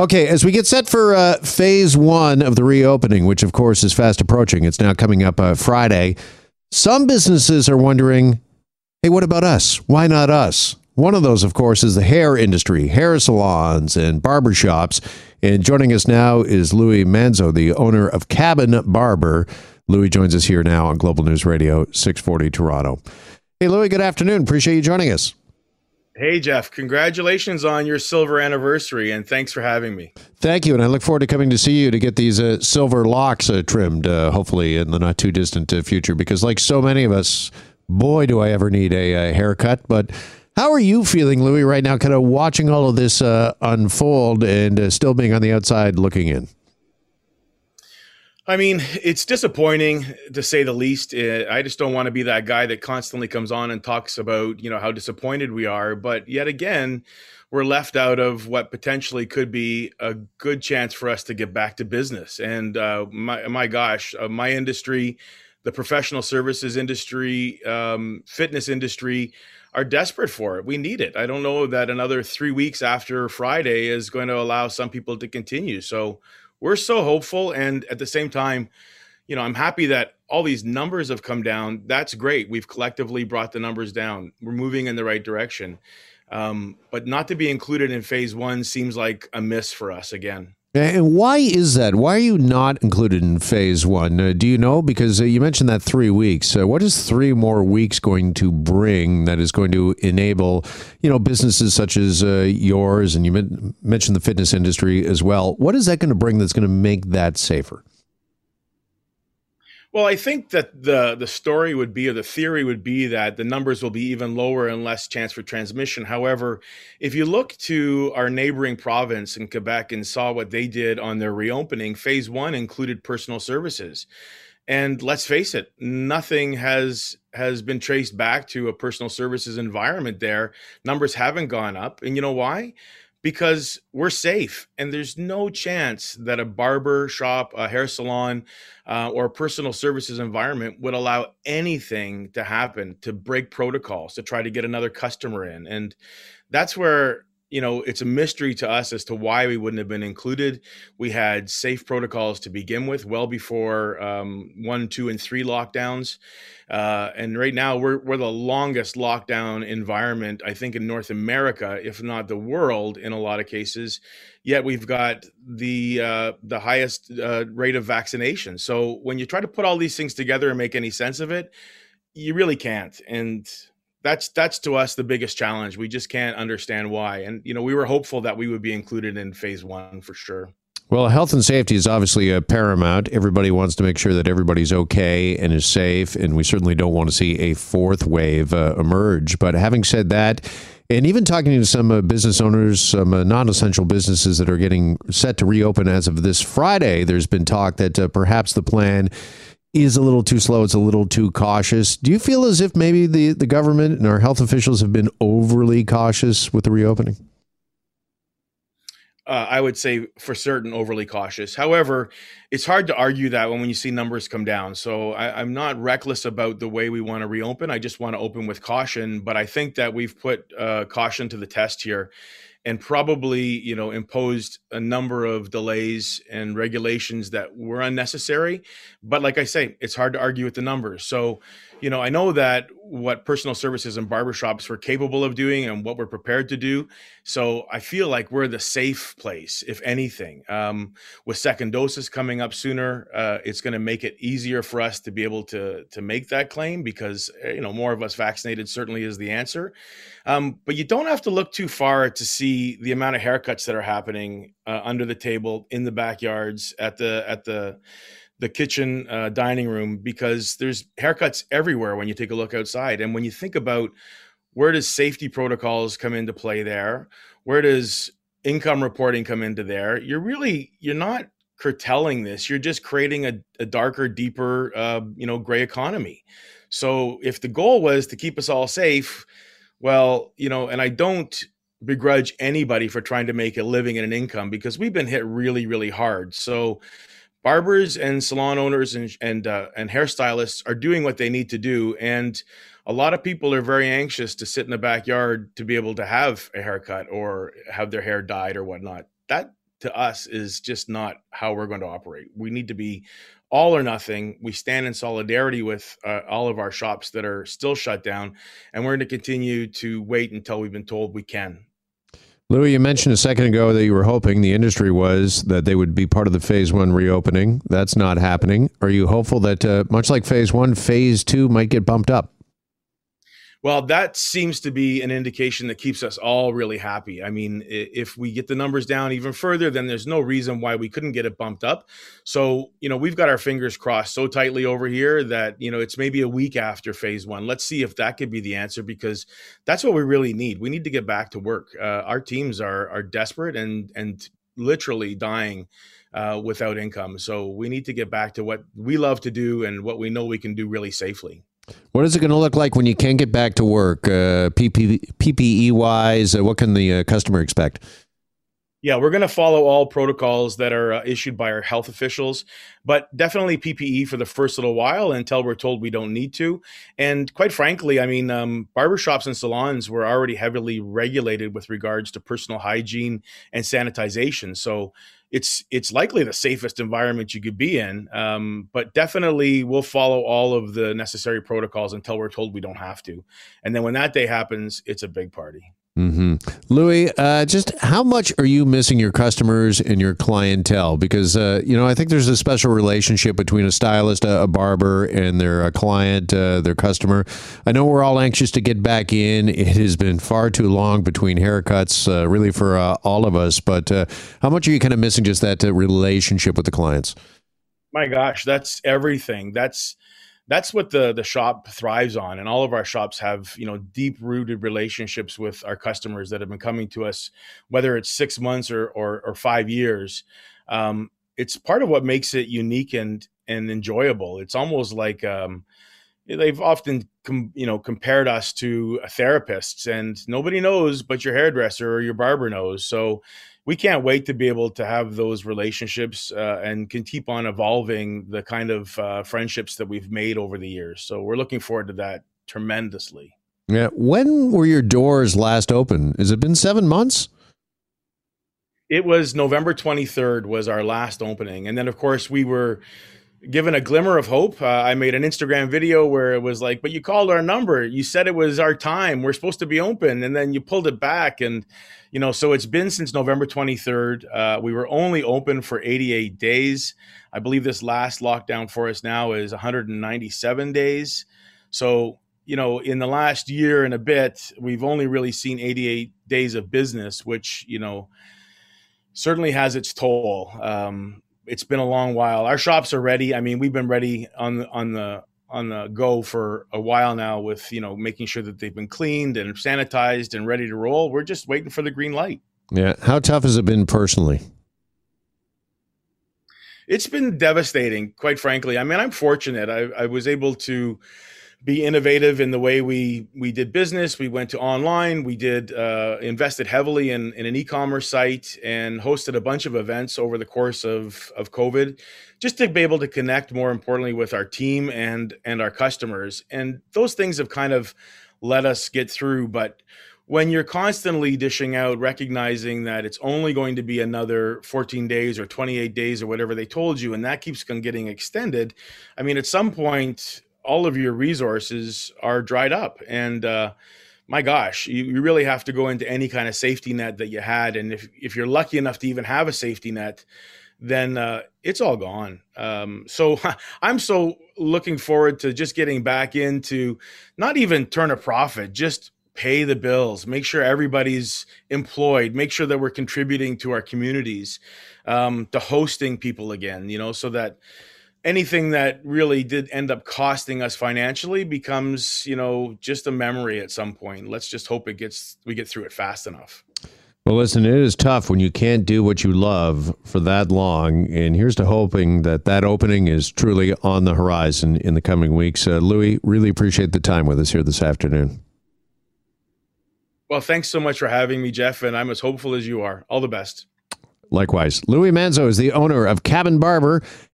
Okay, as we get set for uh, phase one of the reopening, which of course is fast approaching, it's now coming up uh, Friday. Some businesses are wondering, hey, what about us? Why not us? One of those, of course, is the hair industry, hair salons and barbershops. And joining us now is Louis Manzo, the owner of Cabin Barber. Louis joins us here now on Global News Radio 640 Toronto. Hey, Louis, good afternoon. Appreciate you joining us. Hey, Jeff, congratulations on your silver anniversary and thanks for having me. Thank you. And I look forward to coming to see you to get these uh, silver locks uh, trimmed, uh, hopefully in the not too distant uh, future. Because, like so many of us, boy, do I ever need a, a haircut. But how are you feeling, Louis, right now, kind of watching all of this uh, unfold and uh, still being on the outside looking in? I mean, it's disappointing to say the least. Uh, I just don't want to be that guy that constantly comes on and talks about, you know, how disappointed we are. But yet again, we're left out of what potentially could be a good chance for us to get back to business. And uh, my, my gosh, uh, my industry, the professional services industry, um, fitness industry, are desperate for it. We need it. I don't know that another three weeks after Friday is going to allow some people to continue. So we're so hopeful and at the same time you know i'm happy that all these numbers have come down. That's great. We've collectively brought the numbers down. We're moving in the right direction. Um, but not to be included in phase one seems like a miss for us again and why is that? Why are you not included in phase one? Uh, do you know? Because uh, you mentioned that three weeks. Uh, what is three more weeks going to bring that is going to enable, you know, businesses such as uh, yours, and you mentioned the fitness industry as well. What is that going to bring that's going to make that safer? Well, I think that the the story would be, or the theory would be, that the numbers will be even lower and less chance for transmission. However, if you look to our neighboring province in Quebec and saw what they did on their reopening, phase one included personal services, and let's face it, nothing has has been traced back to a personal services environment there. Numbers haven't gone up, and you know why? Because we're safe and there's no chance that a barber shop a hair salon uh, or personal services environment would allow anything to happen to break protocols to try to get another customer in. And that's where you know, it's a mystery to us as to why we wouldn't have been included. We had safe protocols to begin with, well before um, one, two, and three lockdowns. Uh, and right now, we're we're the longest lockdown environment, I think, in North America, if not the world, in a lot of cases. Yet we've got the uh, the highest uh, rate of vaccination. So when you try to put all these things together and make any sense of it, you really can't. And that's that's to us the biggest challenge. We just can't understand why. And you know, we were hopeful that we would be included in phase one for sure. Well, health and safety is obviously a paramount. Everybody wants to make sure that everybody's okay and is safe, and we certainly don't want to see a fourth wave uh, emerge. But having said that, and even talking to some uh, business owners, some uh, non essential businesses that are getting set to reopen as of this Friday, there's been talk that uh, perhaps the plan is a little too slow. It's a little too cautious. Do you feel as if maybe the, the government and our health officials have been overly cautious with the reopening? Uh, I would say for certain overly cautious. However, it's hard to argue that when, when you see numbers come down. So I, am not reckless about the way we want to reopen. I just want to open with caution. But I think that we've put uh, caution to the test here and probably you know imposed a number of delays and regulations that were unnecessary but like i say it's hard to argue with the numbers so you know, I know that what personal services and barbershops were capable of doing and what we're prepared to do. So I feel like we're the safe place, if anything. Um, with second doses coming up sooner, uh, it's going to make it easier for us to be able to to make that claim because uh, you know more of us vaccinated certainly is the answer. Um, but you don't have to look too far to see the amount of haircuts that are happening uh, under the table in the backyards at the at the the kitchen uh, dining room because there's haircuts everywhere when you take a look outside. And when you think about where does safety protocols come into play there where does income reporting come into there you're really you're not curtailing this you're just creating a, a darker deeper uh, you know gray economy. So if the goal was to keep us all safe well you know and i don't begrudge anybody for trying to make a living and an income because we've been hit really really hard so barbers and salon owners and and uh, and hairstylists are doing what they need to do and a lot of people are very anxious to sit in the backyard to be able to have a haircut or have their hair dyed or whatnot that to us is just not how we're going to operate. We need to be all or nothing. We stand in solidarity with uh, all of our shops that are still shut down, and we're going to continue to wait until we've been told we can. Louis, you mentioned a second ago that you were hoping the industry was that they would be part of the phase one reopening. That's not happening. Are you hopeful that, uh, much like phase one, phase two might get bumped up? Well, that seems to be an indication that keeps us all really happy. I mean, if we get the numbers down even further, then there's no reason why we couldn't get it bumped up. So, you know, we've got our fingers crossed so tightly over here that, you know, it's maybe a week after phase one. Let's see if that could be the answer because that's what we really need. We need to get back to work. Uh, our teams are are desperate and and literally dying uh, without income. So we need to get back to what we love to do and what we know we can do really safely. What is it going to look like when you can't get back to work? Uh, PPE wise, uh, what can the uh, customer expect? Yeah, we're going to follow all protocols that are uh, issued by our health officials, but definitely PPE for the first little while until we're told we don't need to. And quite frankly, I mean, um, barbershops and salons were already heavily regulated with regards to personal hygiene and sanitization. So it's it's likely the safest environment you could be in. Um, but definitely, we'll follow all of the necessary protocols until we're told we don't have to. And then when that day happens, it's a big party. Mm-hmm. Louis, uh, just how much are you missing your customers and your clientele? Because uh, you know, I think there's a special relationship between a stylist, a, a barber, and their a client, uh, their customer. I know we're all anxious to get back in. It has been far too long between haircuts, uh, really for uh, all of us. But uh, how much are you kind of missing just that relationship with the clients? My gosh, that's everything. That's that's what the the shop thrives on. And all of our shops have you know deep rooted relationships with our customers that have been coming to us whether it's six months or or, or five years. Um, it's part of what makes it unique and and enjoyable. It's almost like um, they've often com- you know compared us to therapists and nobody knows but your hairdresser or your barber knows so we can't wait to be able to have those relationships uh, and can keep on evolving the kind of uh, friendships that we've made over the years. So we're looking forward to that tremendously. Yeah. When were your doors last open? Has it been seven months? It was November 23rd was our last opening. And then, of course, we were given a glimmer of hope. Uh, I made an Instagram video where it was like, but you called our number. You said it was our time. We're supposed to be open. And then you pulled it back. And, you know, so it's been since November 23rd. Uh, we were only open for 88 days. I believe this last lockdown for us now is 197 days. So, you know, in the last year and a bit, we've only really seen 88 days of business, which, you know, certainly has its toll. Um, it's been a long while. Our shops are ready. I mean, we've been ready on the on the on the go for a while now with you know making sure that they've been cleaned and sanitized and ready to roll. We're just waiting for the green light. Yeah. How tough has it been personally? It's been devastating, quite frankly. I mean, I'm fortunate. I, I was able to be innovative in the way we we did business. We went to online. We did uh, invested heavily in, in an e-commerce site and hosted a bunch of events over the course of of COVID, just to be able to connect more importantly with our team and and our customers. And those things have kind of let us get through. But when you're constantly dishing out, recognizing that it's only going to be another 14 days or 28 days or whatever they told you, and that keeps on getting extended. I mean, at some point all of your resources are dried up. And uh, my gosh you, you, really have to go into any kind of safety net that you had. And if, if you're lucky enough to even have a safety net then uh, it's all gone. Um, so i'm so looking forward to just getting back into not even turn a profit just pay the bills make sure everybody's employed make sure that we're contributing to our communities um, to hosting people again you know so that anything that really did end up costing us financially becomes you know just a memory at some point. Let's just hope it gets we get through it fast enough. Well listen it is tough when you can't do what you love for that long and here's to hoping that that opening is truly on the horizon in the coming weeks. Uh, louis really appreciate the time with us here this afternoon. Well thanks so much for having me jeff and i'm as hopeful as you are. All the best. Likewise. Louis manzo is the owner of cabin barber